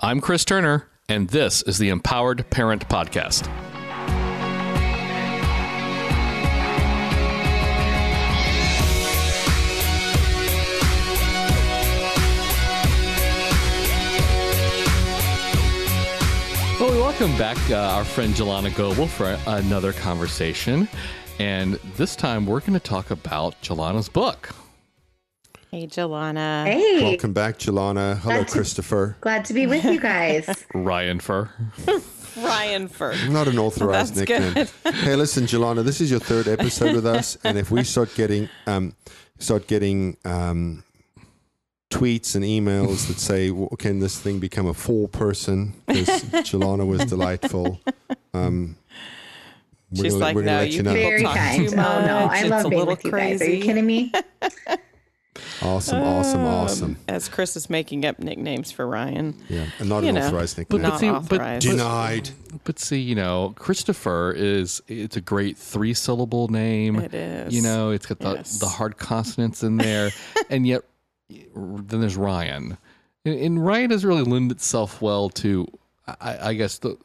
I'm Chris Turner, and this is the Empowered Parent Podcast. Well, we welcome back uh, our friend Jillana Goble for another conversation. And this time we're going to talk about Jillana's book. Hey, Jillana. Hey, Welcome back, Jillana. Hello, Glad to- Christopher. glad to be with you guys. Ryan Fur. Ryan first. Not an authorized That's nickname. Hey, listen, Jillana, this is your third episode with us, and if we start getting um, start getting um, tweets and emails that say, well, "Can this thing become a full person?" Because Jillana was delightful. Um, we're She's gonna, like, we're "No, let you you know. people Very talk kind. too Oh no, I much. love It's being little with you guys. Are you crazy. kidding me? Awesome, awesome, Um, awesome. As Chris is making up nicknames for Ryan. Yeah, and not you an know, authorized but nickname. not see, but- Denied. But see, you know, Christopher is it's a great three syllable name. It is. You know, it's got the, Yes. the hard consonants in there. and yet then there's Ryan. And, and Ryan doesn't really lend itself well to I, I guess the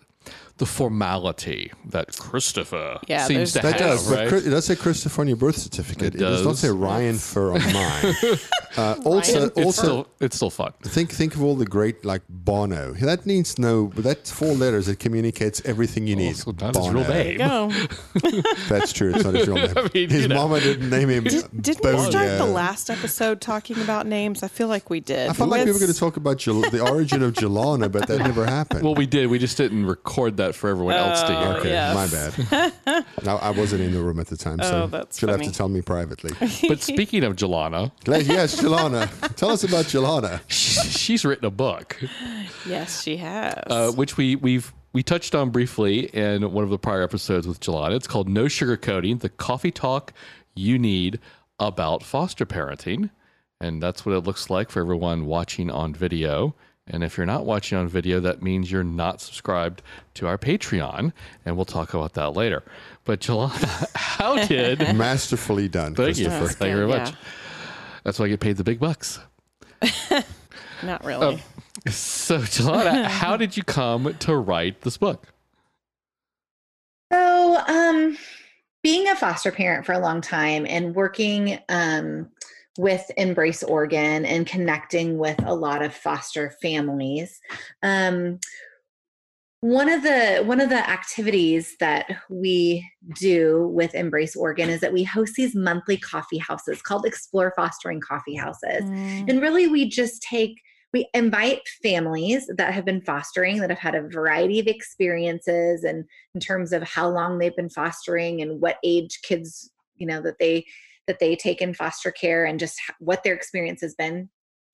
the formality that Christopher Yeah, seems to there's- That have, does, but right? Chris- it does say Christopher on your birth certificate. It It, does. not say Ryan Fur on mine. Uh, also, Ryan it's also still it's still fun. think think of all the great like Bono. That needs no, but that's four letters. It communicates everything you need. Also not his real name. Go. That's true. It's not his real name. I mean, his you know. mama didn't name him. Did, didn't we start the last episode talking about names? I feel like we did. I felt like we were going to talk about Jel- the origin of Jillana, but that never happened. Well, we did. We just didn't record that for everyone else to hear. okay, yes. my bad. no, I wasn't in the room at the time, so Oh, that's you'll have to tell me privately. But speaking of Jillana, yes, Jillana. Tell us about Jillana. she's written a book. Yes, she has. uh, which we we've we touched on briefly in one of the prior episodes with Jillana. It's called No Sugarcoating: The Coffee Talk You Need About Foster Parenting, and that's what it looks like for everyone watching on video. And if you're not watching on video, that means you're not subscribed to our Patreon, and we'll talk about that later. But Jillana, how did? Masterfully done, Thank you. Christopher. That's Thank you very good, much. That's why I get paid the big bucks. Not really. So, Jillana, how did you come to write this book? So, um, being a foster parent for a long time and working um, with Embrace Oregon and connecting with a lot of foster families, um, one of the one of the activities that we do with Embrace Oregon is that we host these monthly coffee houses called Explore Fostering Coffee Houses. Mm, And really, we just take, we invite families that have been fostering, that have had a variety of experiences, and in terms of how long they've been fostering and what age kids, you know, that they that they take in foster care, and just what their experience has been.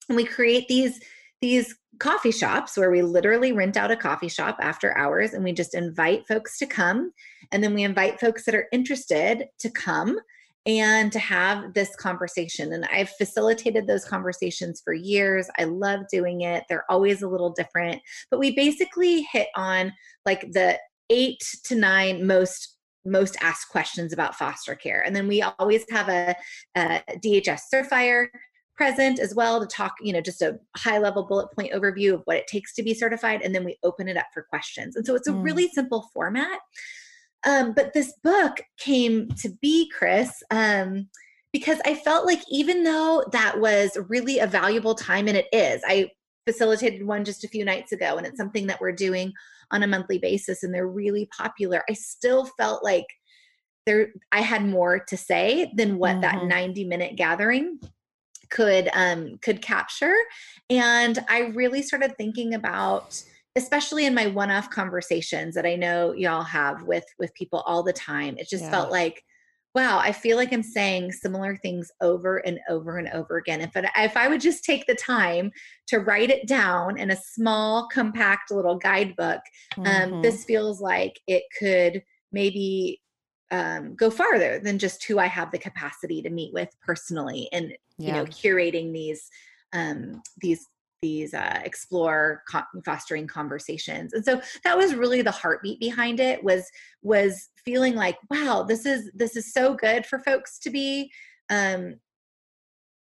And we create these these coffee shops where we literally rent out a coffee shop after hours, and we just invite folks to come, and then we invite folks that are interested to come and to have this conversation. And I've facilitated those conversations for years. I love doing it. They're always a little different, but we basically hit on like the eight to nine most most asked questions about foster care and then we always have a, a dhs certifier present as well to talk you know just a high level bullet point overview of what it takes to be certified and then we open it up for questions and so it's a Mm. really simple format um, but this book came to be, Chris, um, because I felt like even though that was really a valuable time, and it is, I facilitated one just a few nights ago, and it's something that we're doing on a monthly basis, and they're really popular. I still felt like there, I had more to say than what that Mhm. 90 minute gathering could um could capture and i really started thinking about especially in my one-off conversations that i know y'all have with with people all the time it just Yeah. felt like wow i feel like i'm saying similar things over and over and over again if, it, if i would just take the time to write it down in a small compact little guidebook um, mhm. this feels like it could maybe um, go farther than just who I have the capacity to meet with personally, and you know, curating these um, these these uh, explore co- fostering conversations. And so that was really the heartbeat behind it was was feeling like, wow, this is this is so good for folks to be um,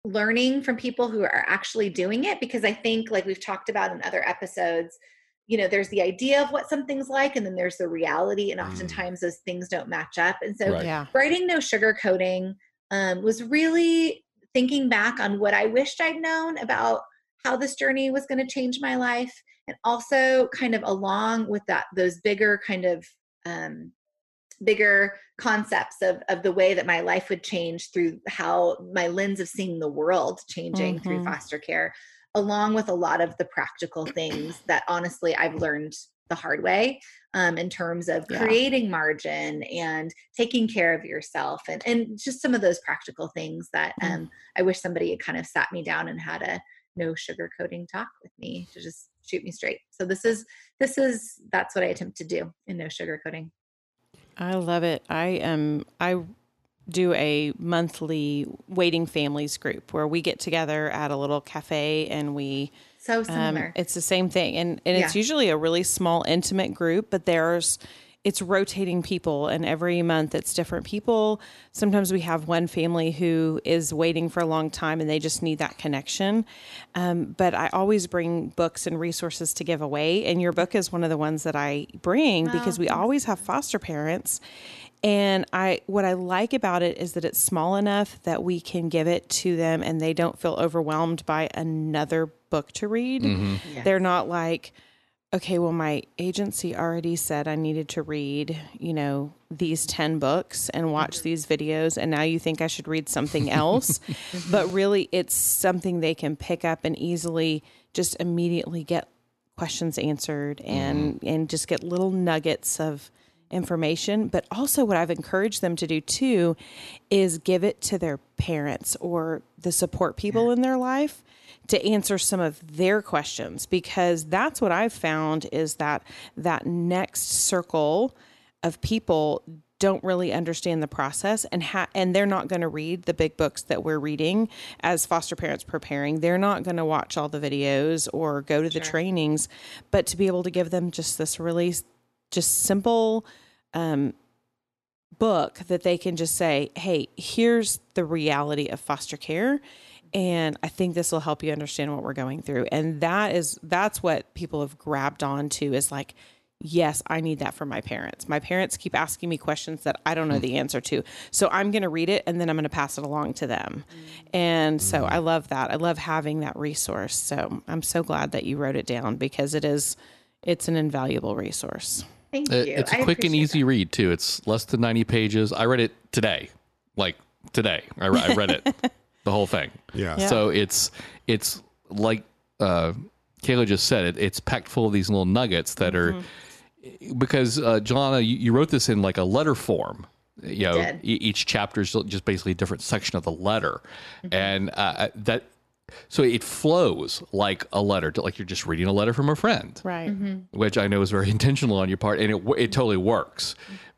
learning from people who are actually doing it because I think, like we've talked about in other episodes, you know, there's the idea of what something's like, and then there's the reality, and Mm. oftentimes those things don't match up. And so, Right. Yeah. writing No Sugarcoating um, was really thinking back on what I wished I'd known about how this journey was going to change my life, and also kind of along with that, those bigger kind of um, bigger concepts of of the way that my life would change through how my lens of seeing the world changing through Mhm. foster care along with a lot of the practical things that honestly I've learned the hard way um, in terms of Yeah. creating margin and taking care of yourself and, and just some of those practical things that Mm. um, I wish somebody had kind of sat me down and had a no sugarcoating talk with me to just shoot me straight. So this is this is that's what I attempt to do in no sugarcoating. I love it. I am I do a monthly waiting families group where we get together at a little cafe and we So um, similar. it's the same thing. And and it's usually a really small intimate group but there's it's rotating people. And every month it's different people. Sometimes we have one family who is waiting for a long time and they just need that connection. Um, but i always bring books and resources to give away. And your book is one of the ones that i bring because we always have foster parents and I what I like about it is that it's small enough that we can give it to them and they don't feel overwhelmed by another book to read. Mm-hmm. They're not like okay, well my agency already said I needed to read, you know, these 10 books and watch mm-hmm. these videos and now you think I should read something else. but really it's something they can pick up and easily just immediately get questions answered and mm-hmm. and just get little nuggets of information but also what i've encouraged them to do too is give it to their parents or the support people in their life to answer some of their questions because that's what i've found is that that next circle of people don't really understand the process and ha- and they're not going to read the big books that we're reading as foster parents preparing. They're not going to watch all the videos or go to the trainings, but to be able to give them just this really just simple um, book that they can just say, "Hey, here's the reality of foster care." And I think this will help you understand what we're going through. And that is that's what people have grabbed onto is like, yes, I need that for my parents. My parents keep asking me questions that I don't know hmm. the answer to. So I'm going to read it and then I'm going to pass it along to them. Mm. And so mm-hmm. I love that. I love having that resource. So I'm so glad that you wrote it down because it is it's an invaluable resource. Thank It- you. it's a I quick and appreciate easy read too. It's less than 90 pages. I read it today, like today. I, I read it, the whole thing. Yeah. Yeah. So it's it's like uh, Kayla just said. It, it's packed full of these little nuggets that are because uh, Joanna, you, you wrote this in like a letter form. You know, e- each chapter is just basically a different section of the letter, and uh, that so it flows like a letter, to, like you're just reading a letter from a friend Right. Mm-hmm. which I know is very intentional on your part, and it it totally works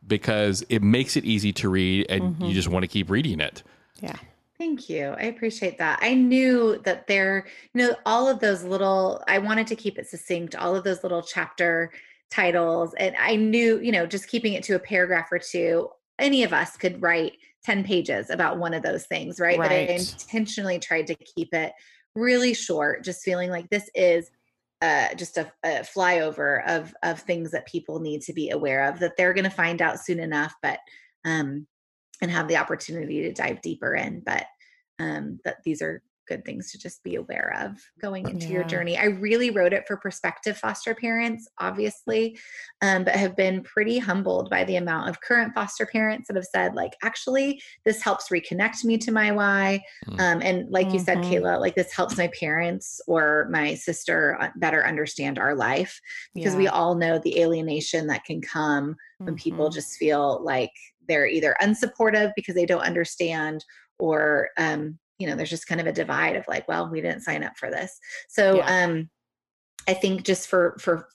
because it makes it easy to read, and mm-hmm. you just want to keep reading it. Yeah. Thank you. I appreciate that. I knew that there, you know, all of those little, I wanted to keep it succinct, all of those little chapter titles. And I knew, you know, just keeping it to a paragraph or two, any of us could write 10 pages about one of those things, right? But I intentionally tried to keep it really short, just feeling like this is uh, just a, a flyover of of things that people need to be aware of that they're going to find out soon enough, but um, and have the opportunity to dive deeper in. But um, that these are good things to just be aware of going into your journey. I really wrote it for prospective foster parents, obviously, um, but have been pretty humbled by the amount of current foster parents that have said, like, actually, this helps reconnect me to my why. Mm. Um, and like you said, Mhm. Kayla, like this helps my parents or my sister uh, better understand our life because we all know the alienation that can come when people Mhm. just feel like they're either unsupportive because they don't understand or um you know there's just kind of a divide of like well we didn't sign up for this so Yeah. um i think just for for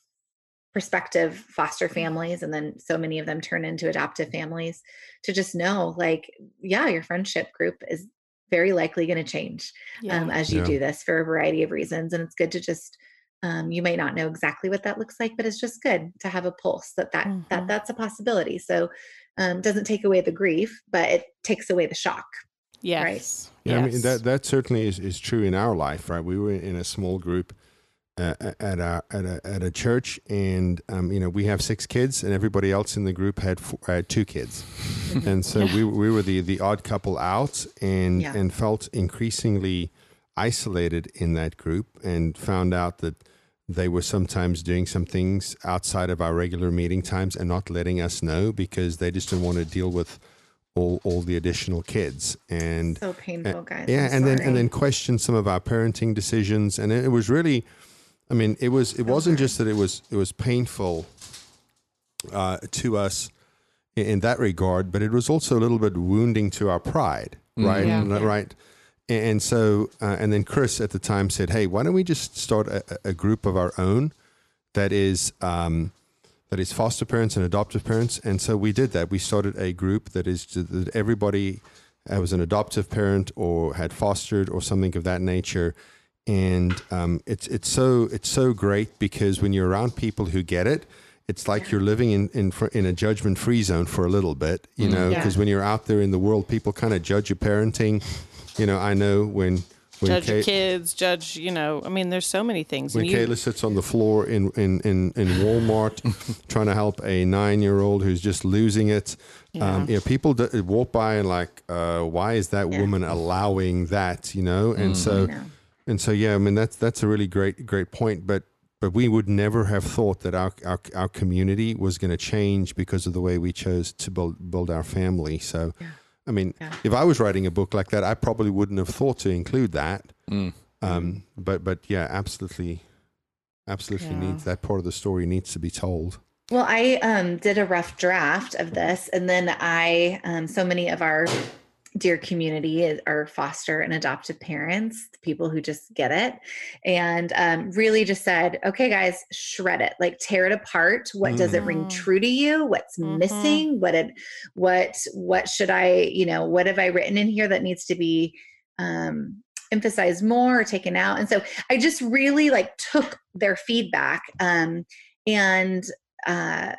prospective foster families and then so many of them turn into adoptive families to just know like yeah your friendship group is very likely going to change Yeah. um, as you Yeah. do this for a variety of reasons. And it's good to just, um, you may not know exactly what that looks like, but it's just good to have a pulse that that, Mhm. that that's a possibility. So um, doesn't take away the grief, but it takes away the shock. Yes. Yeah, I mean that that certainly is, is true in our life, right? We were in a small group uh, at our at a at a church, and um, you know we have six kids, and everybody else in the group had four, had two kids, and so we we were the the odd couple out, and Yeah. and felt increasingly isolated in that group, and found out that they were sometimes doing some things outside of our regular meeting times and not letting us know because they just didn't want to deal with all all the additional kids and So painful, guys. yeah, I'm and then and then question some of our parenting decisions, and it, it was really, I mean, it was it wasn't just that it was it was painful uh, to us in, in that regard, but it was also a little bit wounding to our pride, right? Yeah. Right. And so, uh, and then Chris at the time said, "Hey, why don't we just start a, a group of our own that is um, that is foster parents and adoptive parents?" And so we did that. We started a group that is that everybody was an adoptive parent or had fostered or something of that nature. And um, it's it's so it's so great because when you're around people who get it, it's like you're living in in, in a judgment free zone for a little bit, you know. Yeah. Because when you're out there in the world, people kind of judge your parenting. You know, I know when when judge your kids, judge, you know, I mean, there's so many things. when you- Kayla sits on the floor in in in, in Walmart trying to help a nine year old who's just losing it, um, you know, people d- walk by and like, uh, why is that Yeah. woman allowing that? You know, and so know. and so yeah, I mean that's that's a really great great point, but. But we would never have thought that our, our, our community was going to change because of the way we chose to build build our family. So, I mean, Yeah. if I was writing a book like that, I probably wouldn't have thought to include that. Mm. Um, but but yeah, absolutely, absolutely Yeah. needs that part of the story needs to be told. Well, I um, did a rough draft of this, and then I, um, so many of our dear community is, are foster and adoptive parents, people who just get it, and um, really just said, okay, guys, shred it, like tear it apart. What does it ring Mhm. true to you? What's Mhm. missing? What did, what, what should I, you know, what have I written in here that needs to be um, emphasized more or taken out? And so I just really like took their feedback um, and uh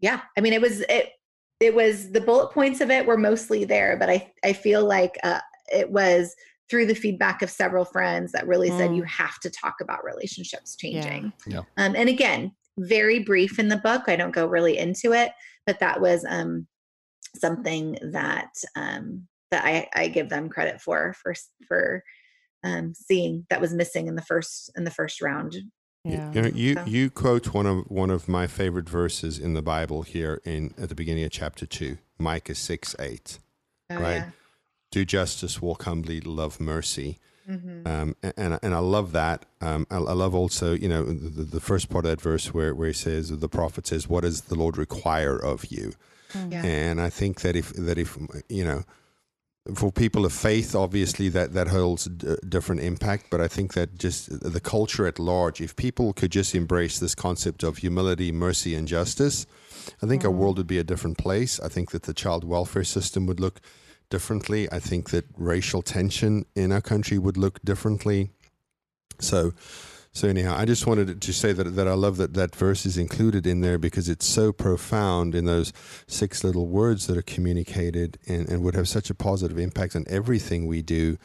yeah i mean it was it it was the bullet points of it were mostly there but i i feel like uh it was through the feedback of several friends that really said Mm. you have to talk about relationships changing Yeah. um and again very brief in the book i don't go really into it but that was um something that um that i i give them credit for for for um seeing that was missing in the first in the first round Y- yeah. You know, you So- you quote one of one of my favorite verses in the Bible here in at the beginning of chapter two, Micah six eight. oh, Right. yeah. Do justice, walk humbly, love mercy. Mhm. Um, and and I love that. Um, I, I love also you know the, the first part of that verse where where he says the prophet says, "What does the Lord require of you?" Yeah. And I think that if that if you know, for people of faith, obviously that that holds d- different impact. But I think that just the culture at large, if people could just embrace this concept of humility, mercy, and justice, I think our mm-hmm. world would be a different place. I think that the child welfare system would look differently. I think that racial tension in our country would look differently. So, so anyhow, I just wanted to say that that I love that that verse is included in there because it's so profound in those six little words that are communicated and, and would have such a positive impact on everything we do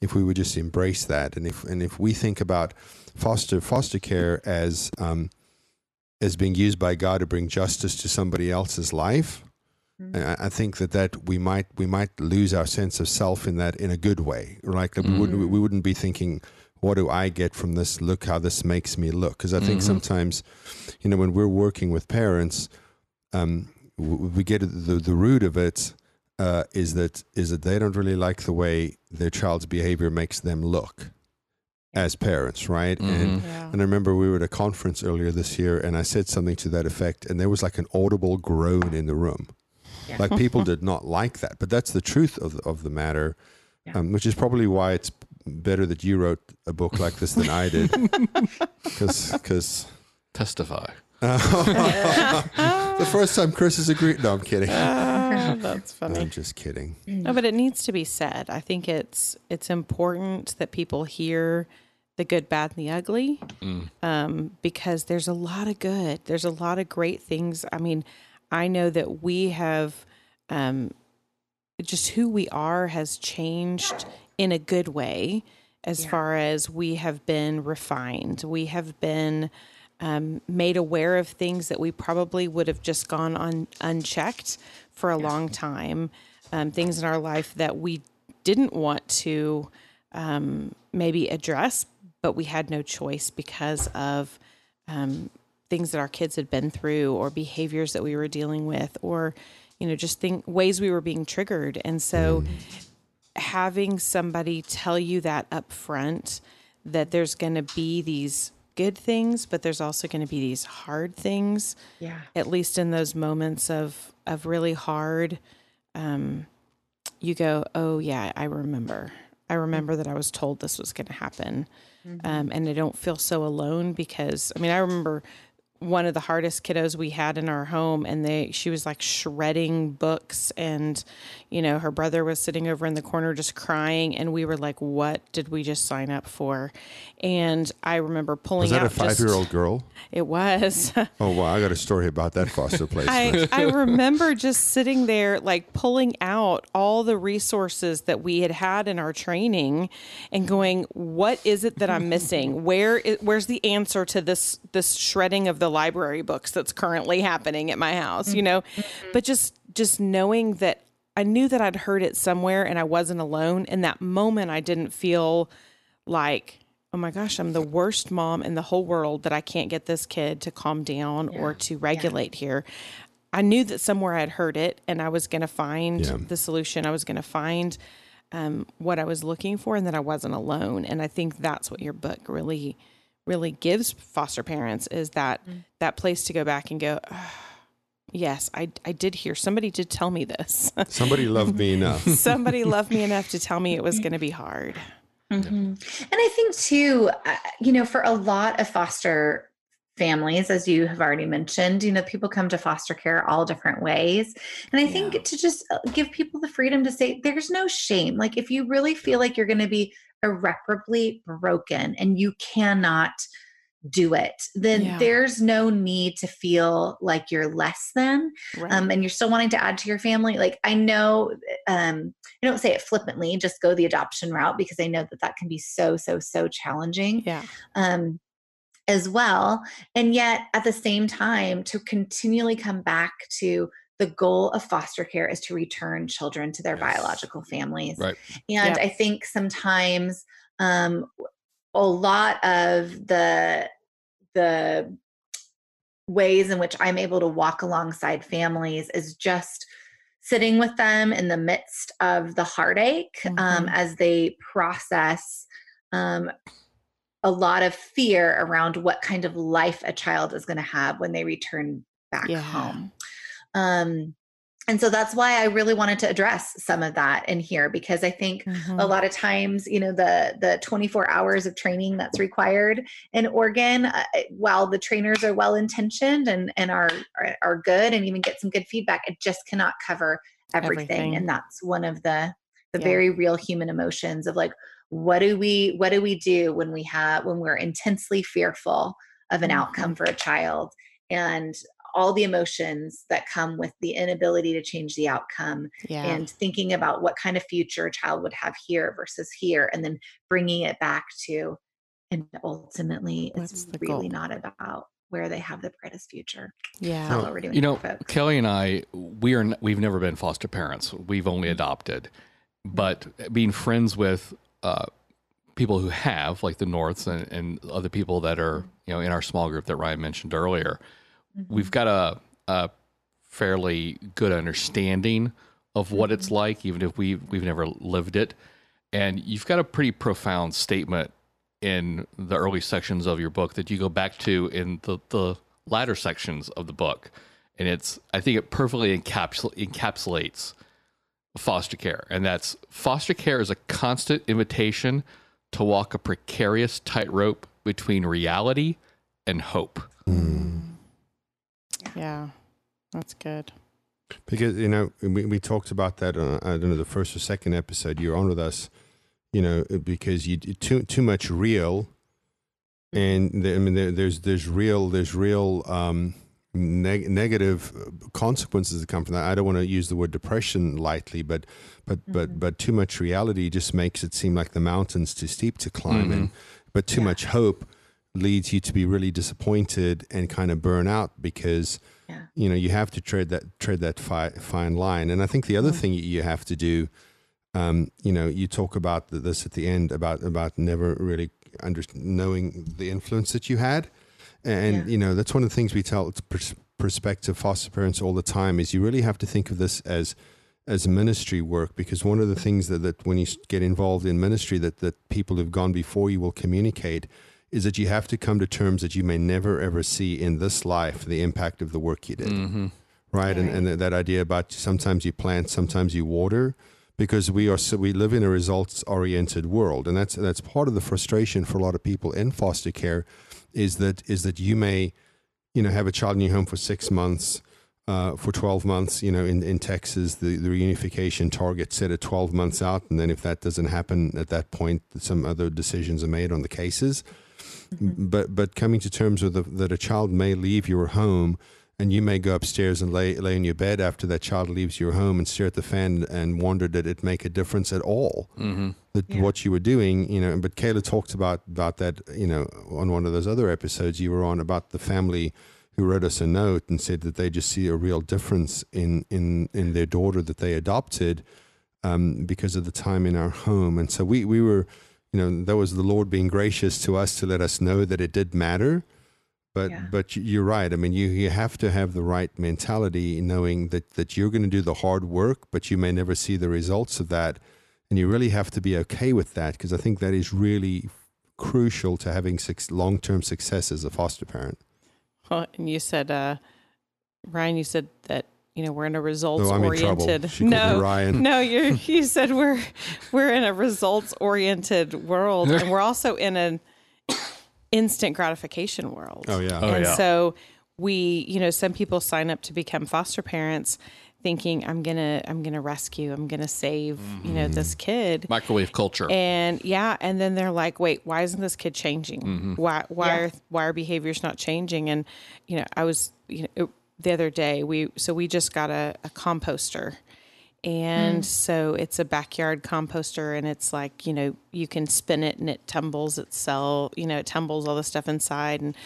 if we would just embrace that and if and if we think about foster foster care as um, as being used by God to bring justice to somebody else's life. Mhm. I I think that, that we might we might lose our sense of self in that in a good way. Like that we wouldn't we wouldn't be thinking, what do I get from this? Look how this makes me look. Because I think Mhm. sometimes, you know, when we're working with parents, um, we get the the root of it uh, is that is that they don't really like the way their child's behavior makes them look as parents, right? And Yeah. and I remember we were at a conference earlier this year, and I said something to that effect, and there was like an audible groan in the room. Yeah. Like people did not like that, but that's the truth of of the matter, Yeah. um, which is probably why it's better that you wrote a book like this than I did, because because Testify. the first time Chris has agreed. No, I'm kidding. Ah, that's funny. I'm just kidding. No, but it needs to be said. I think it's it's important that people hear the good, bad, and the ugly, um, because there's a lot of good. There's a lot of great things. I mean, I know that we have um, just who we are has changed in a good way as Yeah. far as we have been refined. We have been um, made aware of things that we probably would have just gone on unchecked for a long time. Um, things in our life that we didn't want to um, maybe address, but we had no choice because of um, things that our kids had been through or behaviors that we were dealing with or you know just think ways we were being triggered and so having somebody tell you that up front that there's going to be these good things but there's also going to be these hard things Yeah. at least in those moments of of really hard um you go oh yeah i remember. I remember that i was told this was going to happen um and i don't feel so alone because i mean i remember one of the hardest kiddos we had in our home and they she was like shredding books and you know her brother was sitting over in the corner just crying and we were like what did we just sign up for and i remember pulling Was that a five-year-old girl? it was Oh wow, I got a story about that foster place. I, I remember just sitting there, like pulling out all the resources that we had had in our training, and going, "What is it that I'm missing? Where is, where's the answer to this this shredding of the library books that's currently happening at my house?" You know, but just just knowing that I knew that I'd heard it somewhere, and I wasn't alone. In that moment, I didn't feel like oh my gosh, I'm the worst mom in the whole world that I can't get this kid to calm down or to regulate here. I knew that somewhere I'd heard it and I was going to find Yeah. the solution. I was going to find um, what I was looking for and that I wasn't alone. And I think that's what your book really, really gives foster parents is that that place to go back and go, "Ah, yes, I, I did hear somebody did tell me this. Somebody loved me enough. somebody loved me enough to tell me it was going to be hard. And I think too, uh, you know, for a lot of foster families, as you have already mentioned, you know, people come to foster care all different ways. And I think to just uh, give people the freedom to say, there's no shame. Like if you really feel like you're going to be irreparably broken and you cannot do it, then Yeah. there's no need to feel like you're less than Right. um, and you're still wanting to add to your family like i know um, i don't say it flippantly just go the adoption route because i know that that can be so so so challenging yeah. um, as well and yet at the same time to continually come back to the goal of foster care is to return children to their Yes. biological families Right. and Yep. i think sometimes um, a lot of the the ways in which i'm able to walk alongside families is just sitting with them in the midst of the heartache um, Mhm. as they process um, a lot of fear around what kind of life a child is going to have when they return back Yeah. home um, and so that's why i really wanted to address some of that in here because i think Mhm. a lot of times you know the the 24 hours of training that's required in oregon uh, while the trainers are well intentioned and and are, are are good and even get some good feedback it just cannot cover everything, Everything. and that's one of the the Yeah. very real human emotions of like what do we what do we do when we have when we're intensely fearful of an Mhm. outcome for a child and all the emotions that come with the inability to change the outcome Yeah. and thinking about what kind of future a child would have here versus here and then bringing it back to and ultimately What's it's the really goal? not about where they have the brightest future yeah. that's what we're doing You know, folks. Kelly and I, we are n- we've never been foster parents. We've only mm. adopted, mm. but eh, being friends with uh, people who have, like the Norths and, and other people that are mm. you know in our small group that Ryan mentioned earlier, we've mm-hmm. got a, a fairly good understanding of what it's mm-hmm. like, even if we we've never lived it. And you've got a pretty profound statement in the early sections of your book that you go back to in the, the latter sections of the book. And it's, I think it perfectly encapsul- encapsulates foster care. And that's foster care is a constant invitation to walk a precarious tightrope between reality and hope. Mm. Yeah. That's good. Because you know we, we talked about that on I don't know the first or second episode you're on with us, you know because you too too much real, and the, I mean there, there's there's real there's real um, neg- negative consequences that come from that. I don't want to use the word depression lightly, but but mm-hmm. but but too much reality just makes it seem like the mountain's too steep to climb, mm-hmm. and but too yeah. much hope leads you to be really disappointed and kind of burn out because yeah. you know you have to tread that tread that fi- fine line. And I think the other mm-hmm. thing you have to do, um, you know, you talk about this at the end about about never really under knowing the influence that you had and yeah. you know, that's one of the things we tell prospective foster parents all the time is you really have to think of this as as ministry work because one of the things that, that when you get involved in ministry that, that people who've gone before you will communicate is that you have to come to terms that you may never ever see in this life the impact of the work you did mm-hmm. right? And, and that idea about sometimes you plant sometimes you water because we are so we live in a results oriented world and that's that's part of the frustration for a lot of people in foster care is that is that you may, you know, have a child in your home for six months, uh, for twelve months. You know, in in Texas, the the reunification target set at twelve months out, and then if that doesn't happen at that point, some other decisions are made on the cases. Mm-hmm. But but coming to terms with the, that a child may leave your home and you may go upstairs and lay lay in your bed after that child leaves your home and stare at the fan and wonder did it make a difference at all mm-hmm. that yeah. what you were doing you know but Kayla talked about about that you know on one of those other episodes you were on about the family who wrote us a note and said that they just see a real difference in in in their daughter that they adopted um, because of the time in our home and so we we were you know that was the Lord being gracious to us to let us know that it did matter but yeah. but you're right. I mean, you you have to have the right mentality, knowing that that you're going to do the hard work, but you may never see the results of that, and you really have to be okay with that because I think that is really crucial to having long term success as a foster parent. Well, and you said, uh, Ryan, you said that you know we're in a results oh, oriented. no, Ryan. no, you you said we're we're in a results oriented world, and we're also in an instant gratification world. Oh yeah. Oh, and yeah. so we, you know, some people sign up to become foster parents thinking I'm going to I'm going to rescue, I'm going to save, mm-hmm. you know, this mm-hmm. kid. Microwave culture. And yeah, and then they're like, "Wait, why isn't this kid changing? Mm-hmm. Why why yeah. are why are behaviors not changing?" And you know, I was, you know, the other day we so we just got a, a composter. And mm. so it's a backyard composter and it's like you know you can spin it and it tumbles itself you know it tumbles all the stuff inside. And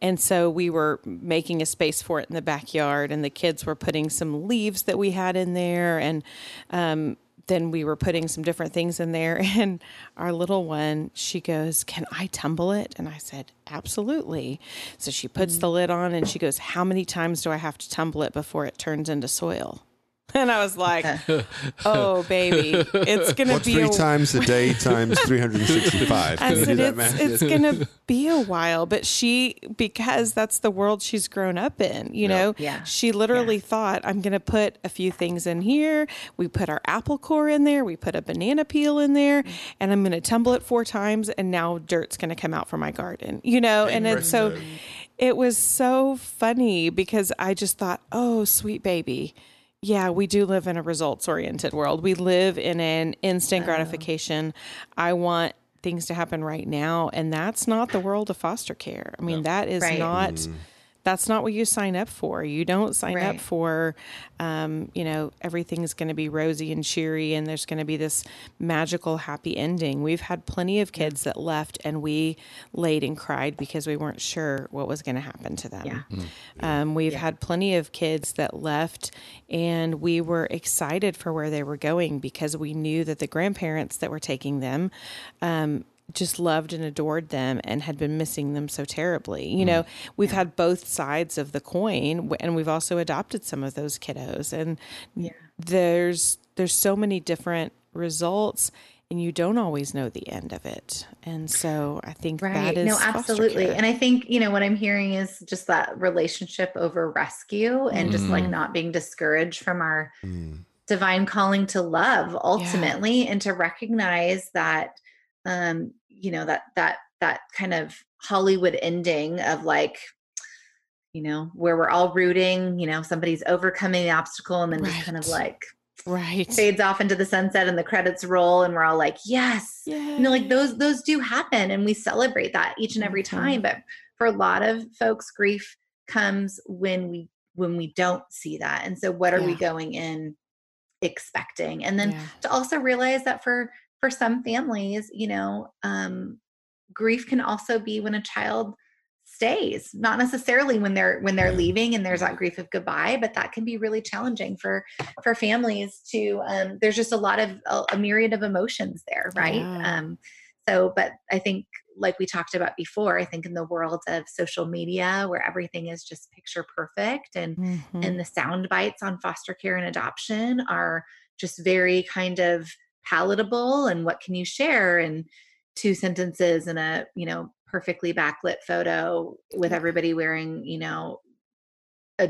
and so we were making a space for it in the backyard and the kids were putting some leaves that we had in there. And um, then we were putting some different things in there. And our little one she goes can i tumble it? And i said absolutely. So she puts mm. the lid on and she goes how many times do i have to tumble it before it turns into soil And I was like, "Oh, baby, it's gonna What's be three a- times a day times three hundred and sixty-five." I said, "It's it's gonna be a while," but she because that's the world she's grown up in. You know, yeah. She literally yeah. thought, "I'm gonna put a few things in here. We put our apple core in there. We put a banana peel in there, and I'm gonna tumble it four times, and now dirt's gonna come out from my garden." You know, and it's so. It was so funny because I just thought, "Oh, sweet baby." Yeah, we do live in a results oriented world. We live in an instant gratification. I want things to happen right now. And that's not the world of foster care. I mean, no. that is right. not. Mm that's not what you sign up for. You don't sign right. up for, um, you know, everything's going to be rosy and cheery and there's going to be this magical happy ending. We've had plenty of kids that left and we laid and cried because we weren't sure what was going to happen to them. Yeah. Mm. Um, we've yeah. had plenty of kids that left and we were excited for where they were going because we knew that the grandparents that were taking them um, just loved and adored them and had been missing them so terribly. You know, we've yeah. had both sides of the coin and we've also adopted some of those kiddos and yeah. there's there's so many different results and you don't always know the end of it. And so I think right. that is no, absolutely. And I think, you know, what I'm hearing is just that relationship over rescue and mm. just like mm-hmm. not being discouraged from our mm. divine calling to love ultimately yeah. and to recognize that um you know that that that kind of hollywood ending of like you know where we're all rooting you know somebody's overcoming the obstacle and then right. just kind of like right fades off into the sunset and the credits roll and we're all like yes Yay. you know like those those do happen and we celebrate that each and every time mm-hmm. but for a lot of folks grief comes when we when we don't see that and so what are we going in expecting and then Yeah. to also realize that for for some families you know um grief can also be when a child stays not necessarily when they're when they're leaving and there's that grief of goodbye but that can be really challenging for for families to um there's just a lot of a, a myriad of emotions there right Yeah. um so but i think like we talked about before i think in the world of social media where everything is just picture perfect and Mhm. and the sound bites on foster care and adoption are just very kind of palatable and what can you share in two sentences and a you know perfectly backlit photo with everybody wearing you know a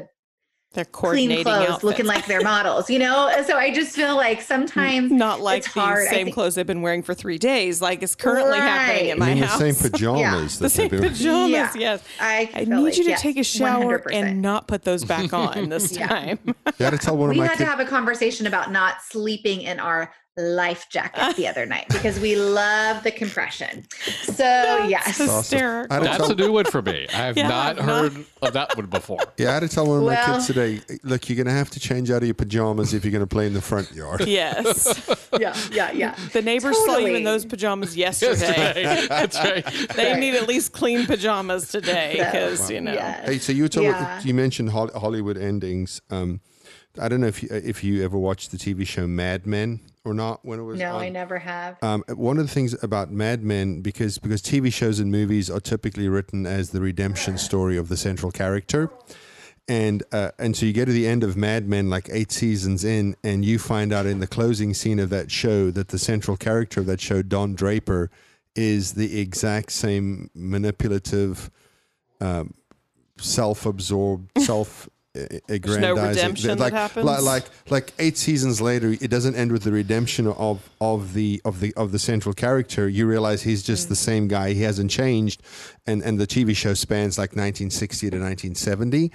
They're clean coordinating clothes outfits. looking like they're models you know so i just feel like sometimes not like it's the hard. Same think- clothes they've been wearing for three days, like it's currently happening Right. at I my house. the same pajamas. the same pajamas, Yeah. yes. i, I need like, you to yes, take a shower 100%. and not put those back on this Yeah. time. You had to tell one of we my had kids. to have a conversation about not sleeping in our life jacket the other night because we love the compression. So yes, hysterical. I That's tell- a new one for me. I have Yeah, not I've not- heard of that one before. Yeah, I had to tell one of my Well- kids today. Look, you're going to have to change out of your pajamas if you're going to play in the front yard. Yes. yeah, yeah, yeah. The neighbors saw you in those pajamas yesterday. Yesterday. That's right. They Right. need at least clean pajamas today So, because, you know. Yes. Hey, so you were talking, Yeah. you mentioned Hollywood endings. Um, I don't know if you, if you ever watched the TV show Mad Men or not when it was No, on. I never have. Um, one of the things about Mad Men, because because TV shows and movies are typically written as the redemption story of the central character, and uh, and so you get to the end of Mad Men, like eight seasons in, and you find out in the closing scene of that show that the central character of that show, Don Draper, is the exact same manipulative, um, self-absorbed, self. Aggrandizing redemption that happens? like, like like eight seasons later it doesn't end with the redemption of of the of the of the central character. You realize he's just the same guy. He hasn't changed. And and the tv show spans like 1960 to 1970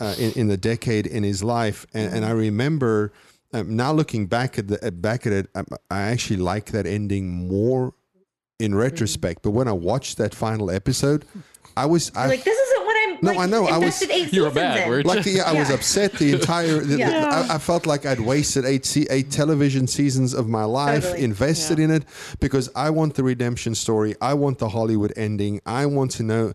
uh, in, in the decade in his life. And, and i remember um, now looking back at the uh, back at it um, i actually like that ending more in retrospect. But when i watched that final episode i was I, like this isn't what I'm. No, like, I know, I was- invested You were seasons mad, in. weren't like yeah, I was upset the entire. The, the- Yeah. I, I felt like I'd wasted eight se- eight television seasons of my life, Totally. invested in it because I want the redemption story. I want the Hollywood ending. I want to know.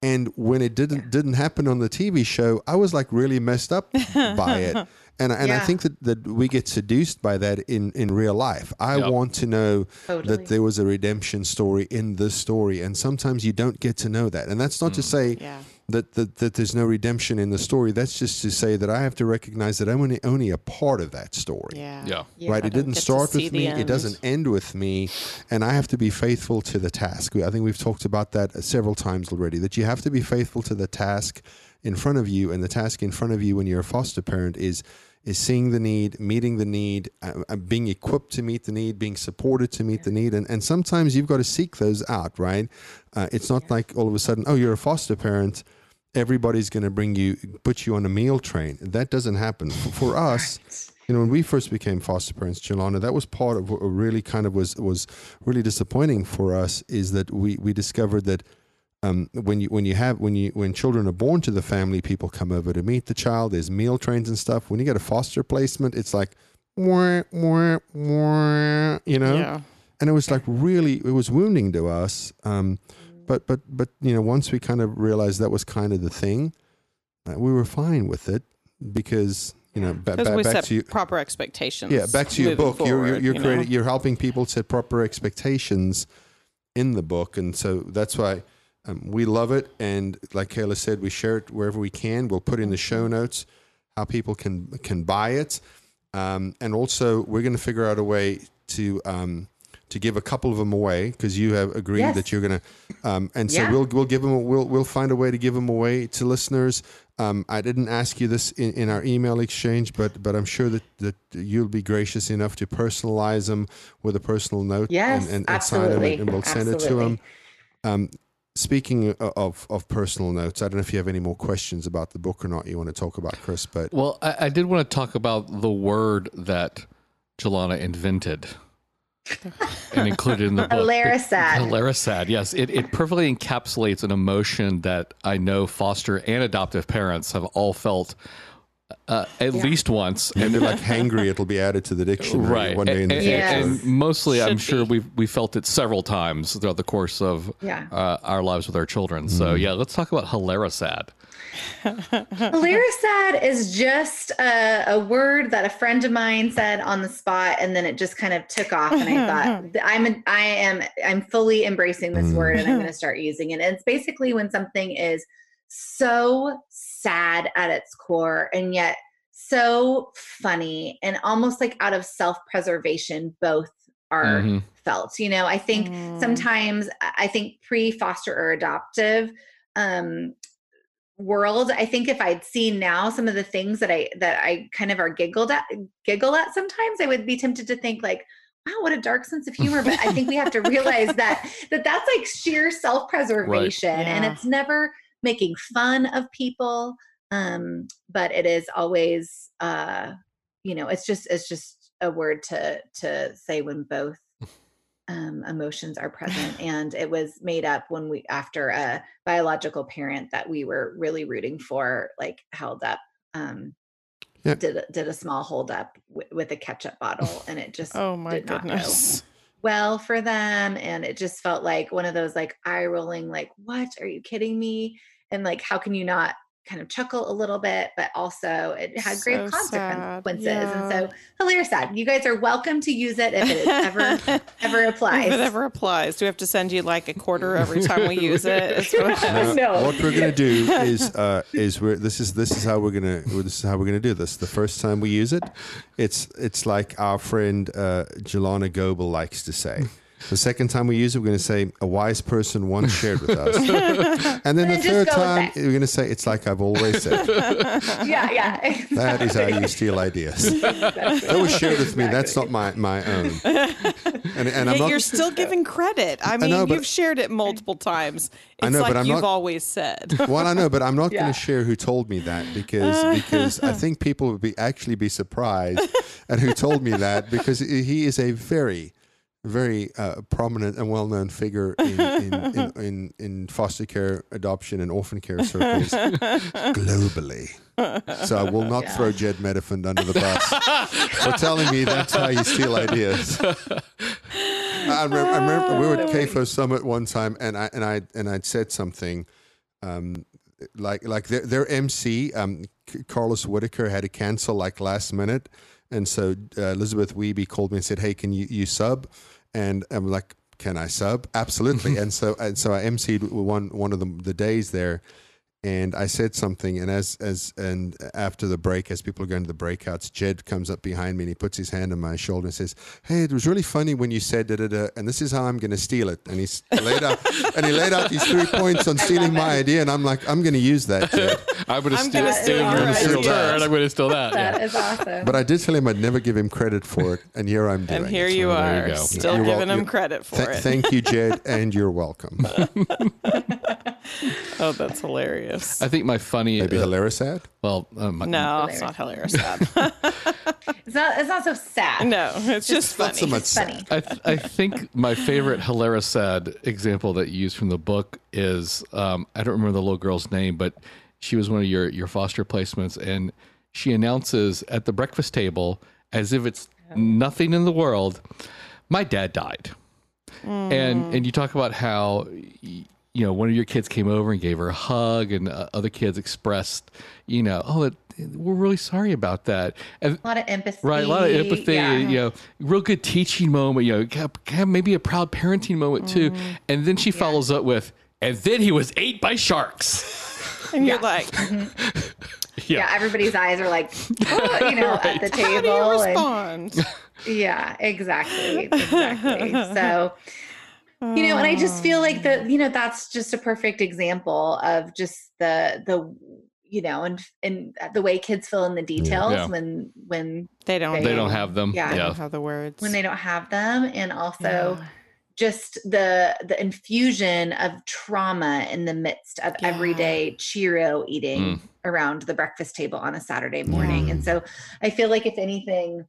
And when it didn't didn't happen on the TV show, I was like really messed up by it. And and I think that, that we get seduced by that in, in real life. I Yep. want to know Totally. that there was a redemption story in this story, and sometimes you don't get to know that. And that's not to mm. say Yeah. That, that that there's no redemption in the story. That's just to say that I have to recognize that I'm only, only a part of that story. Yeah. Yeah. Yeah. Right, it didn't start with me. end. It doesn't end with me, and I have to be faithful to the task. I think we've talked about that several times already. That you have to be faithful to the task in front of you, and the task in front of you when you're a foster parent is is seeing the need, meeting the need, uh, uh, being equipped to meet the need, being supported to meet the need, and and sometimes you've got to seek those out. Right, uh, it's not like all of a sudden, oh, you're a foster parent everybody's going to bring you put you on a meal train. That doesn't happen. For, us you know when we first became foster parents Jillana, that was part of what really kind of was was really disappointing for us is that we we discovered that um, when you when you have when you when children are born to the family people come over to meet the child there's meal trains and stuff. When you get a foster placement it's like wah, wah, wah, you know? Yeah. and it was like really it was wounding to us um, but but but you know once we kind of realized that was kind of the thing uh, we were fine with it because you know ba- ba- we back set to you proper expectations. yeah back to your book. You're you're, you're you creating you're helping people set proper expectations in the book. And so that's why um, we love it. And like Kayla said we share it wherever we can. We'll put in the show Mm-hmm. notes how people can can buy it. Um, and also we're going to figure out a way to um, to give a couple of them away because you have agreed Yes. that you're going to um, and so Yeah. we'll we'll give them we'll we'll find a way to give them away to listeners um, I didn't ask you this in, in our email exchange, but but I'm sure that, that you'll be gracious enough to personalize them with a personal note Yes, and, and, and sign them, absolutely. and, and we'll send it to them. Um, speaking of of personal notes, I don't know if you have any more questions about the book or not. You want to talk about Chris, but Well, I, I did want to talk about the word that Jillana invented and included in the book. Hilaricide. Hilaricide, yes. It, it perfectly encapsulates an emotion that I know foster and adoptive parents have all felt uh, at least once. And they're like hangry, it'll be added to the dictionary Right. one day in the and, future. Yes. and mostly, I'm Should sure be. we we felt it several times throughout the course of Yeah. uh, our lives with our children. So, yeah, let's talk about Hilaricide. Hilaricide is just a, a word that a friend of mine said on the spot, and then it just kind of took off. And I thought, I'm, a, I am, I'm fully embracing this word, and I'm going to start using it. And it's basically when something is so sad at its core, and yet so funny, and almost like out of self-preservation. Both are Mhm. felt. You know, I think Mm. sometimes I I think pre-foster or adoptive um world i think if i'd seen now some of the things that i that i kind of are giggled at giggle at sometimes i would be tempted to think like wow what a dark sense of humor but i think we have to realize that that that's like sheer self-preservation and Yeah. it's never making fun of people um but it is always uh you know it's just it's just a word to to say when both um, emotions are present and it was made up when we after a biological parent that we were really rooting for like held up um Yeah. did a, did a small hold up w- with a ketchup bottle and it just Oh my did not go goodness. well for them and it just felt like one of those like eye rolling like what are you kidding me and like how can you not kind of chuckle a little bit but also it had So grave sad. consequences and so hilarious sad you guys are welcome to use it if it ever ever applies If it ever applies, do we have to send you like a quarter every time we use it? It's what- I Now, know. What we're gonna do is uh, is we're this is this is how we're gonna this is how we're gonna do this. The first time we use it, it's it's like our friend uh, Jillana Goble likes to say. The second time we use it, we're going to say a wise person once shared with us, and then the And just third time we're going to say it's like I've always said. yeah yeah That is how you steal ideas. That was shared with me. That's not my my own. And, and I'm not. you're still giving credit. I mean, know, but- you've shared it multiple times. It's I know, like but I'm you've not- always said. Well, I know, but I'm not Yeah. going to share who told me that because because I think people would be actually be surprised at who told me that because he is a very very uh, prominent and well known figure in in, in, in in foster care, adoption, and orphan care circles globally. So I will not throw Jedd Medefind under the bus for telling me that's how you steal ideas. I remember, I remember we were at CAFO Summit one time, and I and I and I'd said something um, like like their, their MC um, Carlos Whitaker had to cancel like last minute, and so uh, Elizabeth Weeby called me and said, "Hey, can you you sub?" And I'm like, "Can I sub?" Absolutely. and so and so I MC'd one one of the the days there. And I said something, and as as and after the break, as people are going to the breakouts, Jed comes up behind me and he puts his hand on my shoulder and says, "Hey, it was really funny when you said da da da, and this is how I'm going to steal it." And he's laid out and he laid out these three points on stealing my idea, and I'm like, "I'm going to use that, Jed." I'm going to I'm steal gonna it steal in your your idea. return. I'm going to steal that. that yeah. is awesome But I did tell him I'd never give him credit for it, and here I'm doing and here it. you So are, you still you're wel- giving him credit for Th- it. thank you, Jed, and you're welcome. oh, that's hilarious. I think my funny, Maybe uh, hilarious ad. well, uh, my, no, it's not hilarious. Sad. it's not it's not so sad no, it's just Not so funny. much it's funny I, th- I think my favorite Hilaricide example that you used from the book is um, I don't remember the little girl's name, but she was one of your, your foster placements, and she announces at the breakfast table as if it's nothing in the world, my dad died. And and you talk about how y- you know one of your kids came over and gave her a hug, and uh, other kids expressed, you know, oh, it, we're really sorry about that. And a lot of empathy Right, a lot of empathy, yeah. you know, real good teaching moment, you know, have, have maybe a proud parenting moment too. And then she follows up with, and then he was ate by sharks. and you're Yeah. like, yeah everybody's eyes are like oh, you know at the how do you table and? Yeah, exactly. Exactly. so, you know, and I just feel like the, you know, that's just a perfect example of just the, the, you know, and, and the way kids fill in the details Yeah. when, when, They don't. They don't have them. Yeah. They Yeah. don't have the words. when they don't have them. And also Yeah. just the, the infusion of trauma in the midst of Yeah. everyday Cheerio eating around the breakfast table on a Saturday morning. And so I feel like if anything,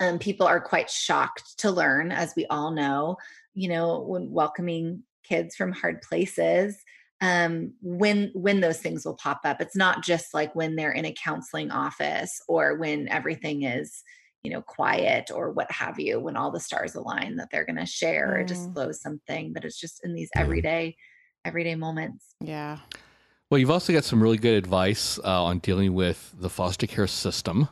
um, people are quite shocked to learn, as we all know, you know, when welcoming kids from hard places, um, when when those things will pop up. It's not just like when they're in a counseling office or when everything is, you know, quiet or what have you, when all the stars align that they're going to share mm. or disclose something. But it's just in these everyday, everyday moments. Yeah. Well, you've also got some really good advice uh, on dealing with the foster care system,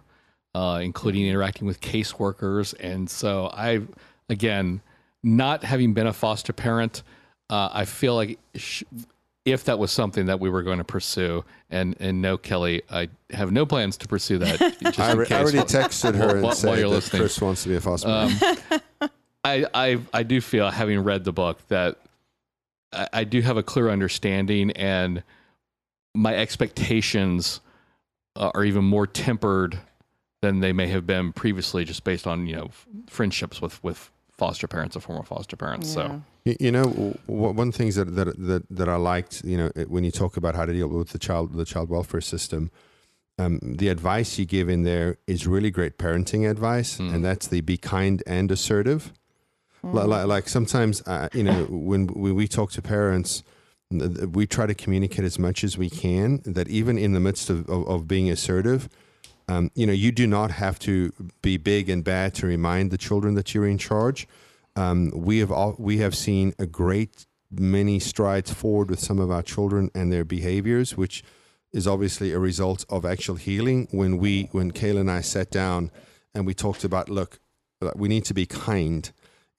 uh, including mm-hmm. interacting with caseworkers. And so, I, again, not having been a foster parent, uh, I feel like sh- if that was something that we were going to pursue, and and no, Kelly, I have no plans to pursue that. I, re- I, already texted her while, and said that listening. Chris wants to be a foster parent. Um, I, I I do feel, having read the book, that I, I do have a clear understanding and my expectations uh, are even more tempered than they may have been previously, just based on you know friendships with with foster parents or former foster parents. Yeah. So. You know, one things that, that that that I liked, you know, when you talk about how to deal with the child the child welfare system, um, the advice you give in there is really great parenting advice, mm. and that's the be kind and assertive. Mm. Like, like, sometimes, uh, you know, when we, we talk to parents, we try to communicate as much as we can that even in the midst of, of, of being assertive, um, you know, you do not have to be big and bad to remind the children that you're in charge. Um, we have all, we have seen a great many strides forward with some of our children and their behaviors, which is obviously a result of actual healing. When we when Kayla and I sat down and we talked about, look, we need to be kind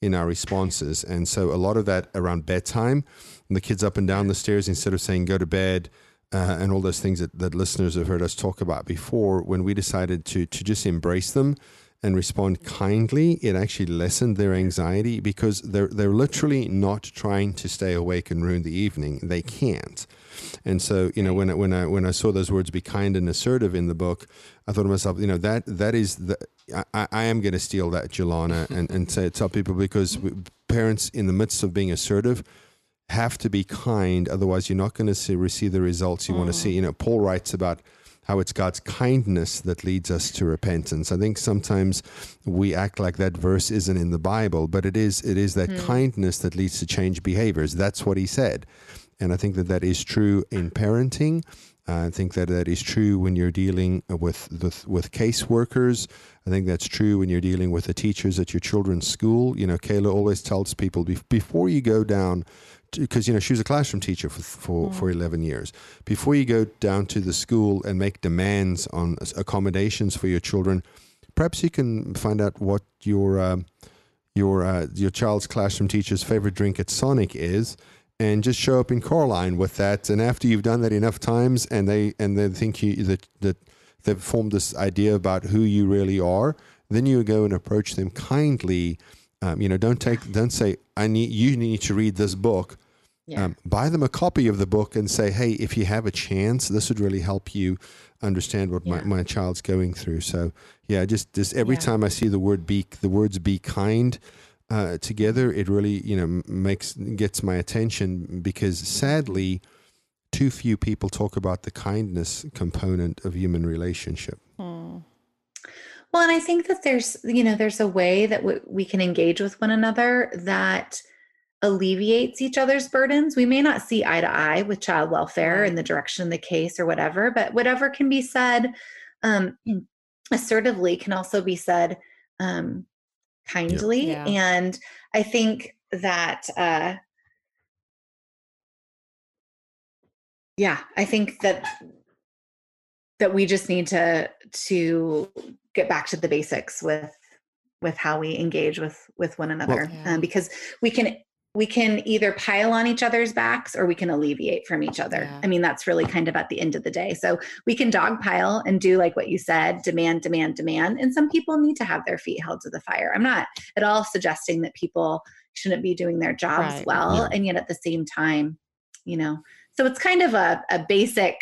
in our responses, and so a lot of that around bedtime the kids up and down the stairs instead of saying go to bed uh, and all those things that, that listeners have heard us talk about before, when we decided to to just embrace them and respond kindly, it actually lessened their anxiety because they're they're literally not trying to stay awake and ruin the evening. They can't. And so, you know, when I, when I when I saw those words "be kind and assertive" in the book, I thought to myself, you know, that that is the I, I am going to steal that, Jillana, and and say tell people because parents in the midst of being assertive have to be kind, otherwise you're not going to see receive the results you mm. want to see. You know, Paul writes about how it's God's kindness that leads us to repentance. I think sometimes we act like that verse isn't in the Bible, but it is. It is that mm. kindness that leads to change behaviors. That's what he said, and I think that that is true in parenting. I think that that is true when you're dealing with with, with caseworkers. I think that's true when you're dealing with the teachers at your children's school. You know, Kayla always tells people before you go down because you know she was a classroom teacher for for, mm. for 11 years before you go down to the school and make demands on accommodations for your children perhaps you can find out what your uh, your uh, your child's classroom teacher's favorite drink at Sonic is and just show up in Coraline with that and after you've done that enough times and they and they think you that that they've formed this idea about who you really are then you go and approach them kindly um, you know, don't take, don't say, I need, you need to read this book. Yeah. Um, buy them a copy of the book and say, hey, if you have a chance, this would really help you understand what yeah. my, my child's going through. So yeah, just, just every yeah. time I see the word be, the words be kind, uh, together, it really, you know, makes, gets my attention because sadly, too few people talk about the kindness component of human relationship. Well, and I think that there's, you know, there's a way that w- we can engage with one another that alleviates each other's burdens. We may not see eye to eye with child welfare in the direction of the case or whatever, but whatever can be said um, assertively can also be said um, kindly. Yeah. And I think that, uh, yeah, I think that that we just need to to get back to the basics with with how we engage with with one another well, yeah. um, because we can we can either pile on each other's backs or we can alleviate from each other. Yeah. I mean, that's really kind of at the end of the day. So we can dogpile and do like what you said, demand, demand, demand. And some people need to have their feet held to the fire. I'm not at all suggesting that people shouldn't be doing their jobs right. well. Yeah. And yet at the same time, you know, so it's kind of a, a basic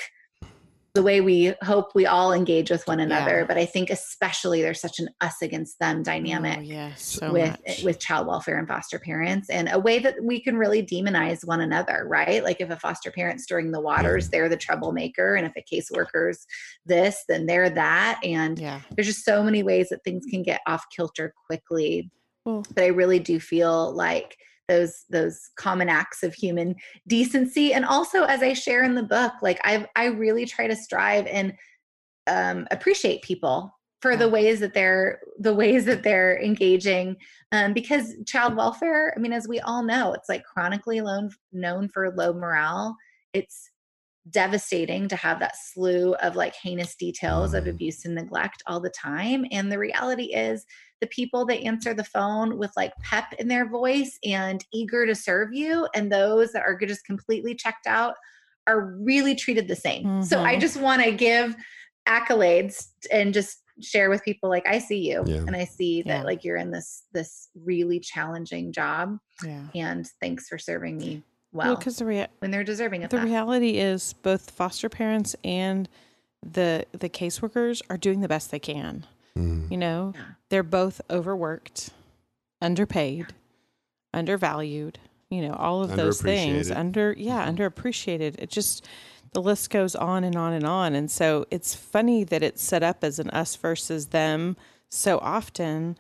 the way we hope we all engage with one another. Yeah. But I think especially there's such an us against them dynamic Oh, yes, so with much. with child welfare and foster parents and a way that we can really demonize one another right like if a foster parent's stirring the waters they're the troublemaker and if a caseworker's this then they're that and yeah. there's just so many ways that things can get off kilter quickly Well, but i really do feel like those those common acts of human decency. And also as i share in the book like i i really try to strive and um, appreciate people for the ways that they're the ways that they're engaging um, because child welfare i mean as we all know it's like chronically known known for low morale. It's devastating to have that slew of like heinous details of Mhm. abuse and neglect all the time and the reality is the people that answer the phone with like pep in their voice and eager to serve you and those that are just completely checked out are really treated the same so i Mhm. just want to give accolades and just share with people like i see you Yeah. and i see that Yeah. like you're in this this really challenging job yeah. and thanks for serving me Well, well because the rea- when they're deserving of the that reality is both foster parents and the the caseworkers are doing the best they can. Mm. You know, Yeah. they're both overworked, underpaid, undervalued. You know, all of those things under yeah underappreciated. It just the list goes on and on and on. And so it's funny that it's set up as an us versus them so often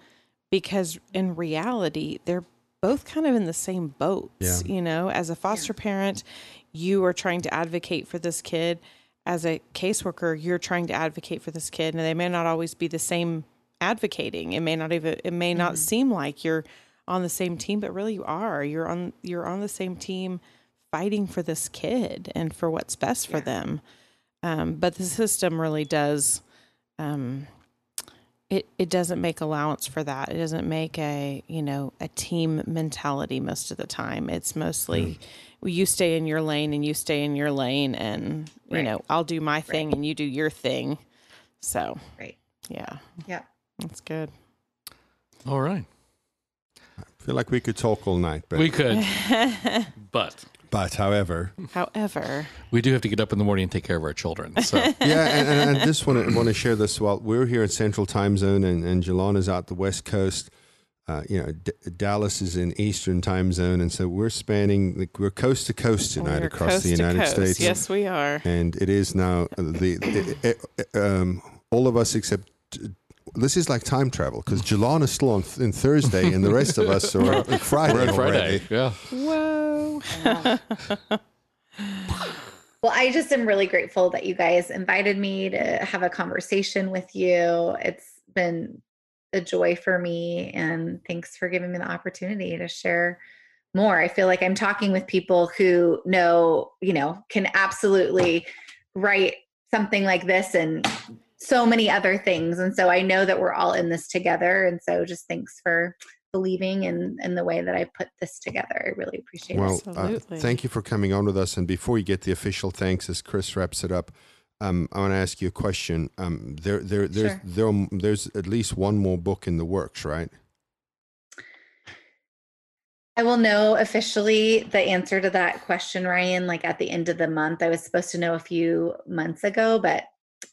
because in reality they're both kind of in the same boats. Yeah. You know, as a foster parent, you are trying to advocate for this kid. As a caseworker, you're trying to advocate for this kid, and they may not always be the same advocating. It may not even it may not seem like you're on the same team, but really you are. You're on you're on the same team fighting for this kid and for what's best for them. Um, but the system really does um, it it doesn't make allowance for that. It doesn't make a you know a team mentality most of the time. It's mostly mm. well, you stay in your lane and you stay in your lane, and you know I'll do my thing and you do your thing. So right yeah, yeah that's good. All right. I feel like we could talk all night, but We could, but but however, However, we do have to get up in the morning and take care of our children. So yeah, and, and, and just want to want to share this. While we're here in Central Time Zone, and and Jillana's out the West Coast. Uh, you know, D- Dallas is in Eastern Time Zone, and so we're spanning. The, we're coast to coast tonight we're across coast the United coast. States. Yes, we are. and it is now uh, the, the uh, um, all of us except this is like time travel because mm. Jillana is still on th- in Thursday, and the rest of us are on Friday. we're on already. Friday. Yeah. Whoa. Well, I just am really grateful that you guys invited me to have a conversation with you. It's been a joy for me, and thanks for giving me the opportunity to share more. I feel like I'm talking with people who know, you know, can absolutely write something like this and so many other things. And so I know that we're all in this together. And so just thanks for believing in in the way that I put this together. I really appreciate Well, it. uh, thank you for coming on with us. And before you get the official thanks, as Chris wraps it up, um, I want to ask you a question. Um, there, there, there's, Sure. there, there's at least one more book in the works, right? I will know officially the answer to that question, Ryan, like at the end of the month. I was supposed to know a few months ago, but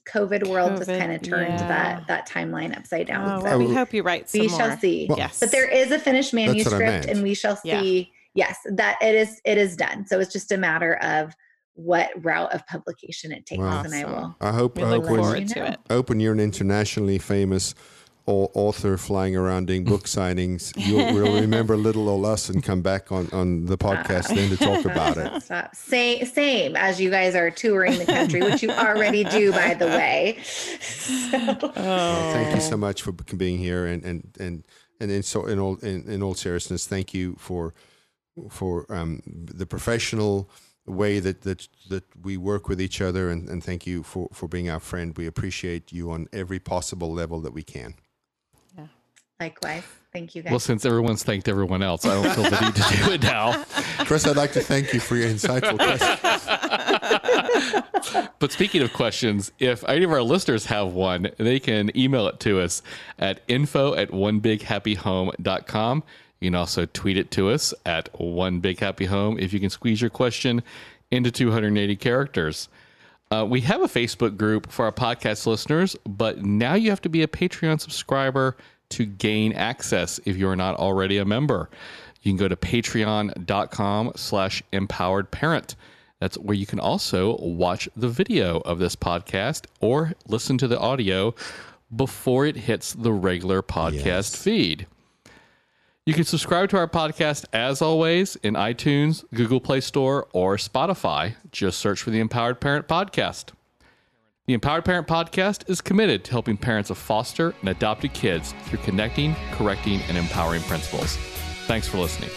COVID world just kind of turned yeah. that that timeline upside down. Oh, So we hope you write some we more. shall see. Well, yes, But there is a finished manuscript and we shall Yeah. see. Yes, that it is it is done. So it's just a matter of what route of publication it takes. Wow. And I will I hope, we I look hope when, forward you to know. it. open you're an internationally famous au- author flying around doing book signings you'll we'll remember little old us and come back on on the podcast then to talk about it Stop. Say, same as you guys are touring the country, which you already do, by the way. So- Well, thank you so Oh. much for being here and and and and in so in all in, in all seriousness thank you for for um, the professional way that that that we work with each other and, and thank you for for being our friend we appreciate you on every possible level that we can Likewise. Thank you guys. Well, since everyone's thanked everyone else, I don't feel the need to do it now. chris i'd like to thank you for your insightful question But speaking of questions, if any of our listeners have one, they can email it to us at info at onebighappyhome.com. You can also tweet it to us at one big happy home if you can squeeze your question into 280 characters. Uh, we have a Facebook group for our podcast listeners, but now you have to be a Patreon subscriber to gain access if you're not already a member. You can go to patreon.com slash empowered parent. That's where you can also watch the video of this podcast or listen to the audio before it hits the regular podcast Yes. feed. You can subscribe to our podcast as always in iTunes, Google Play Store, or Spotify. Just search for the Empowered Parent Podcast. The Empowered Parent Podcast is committed to helping parents of foster and adopted kids through connecting, correcting, and empowering principles. Thanks for listening.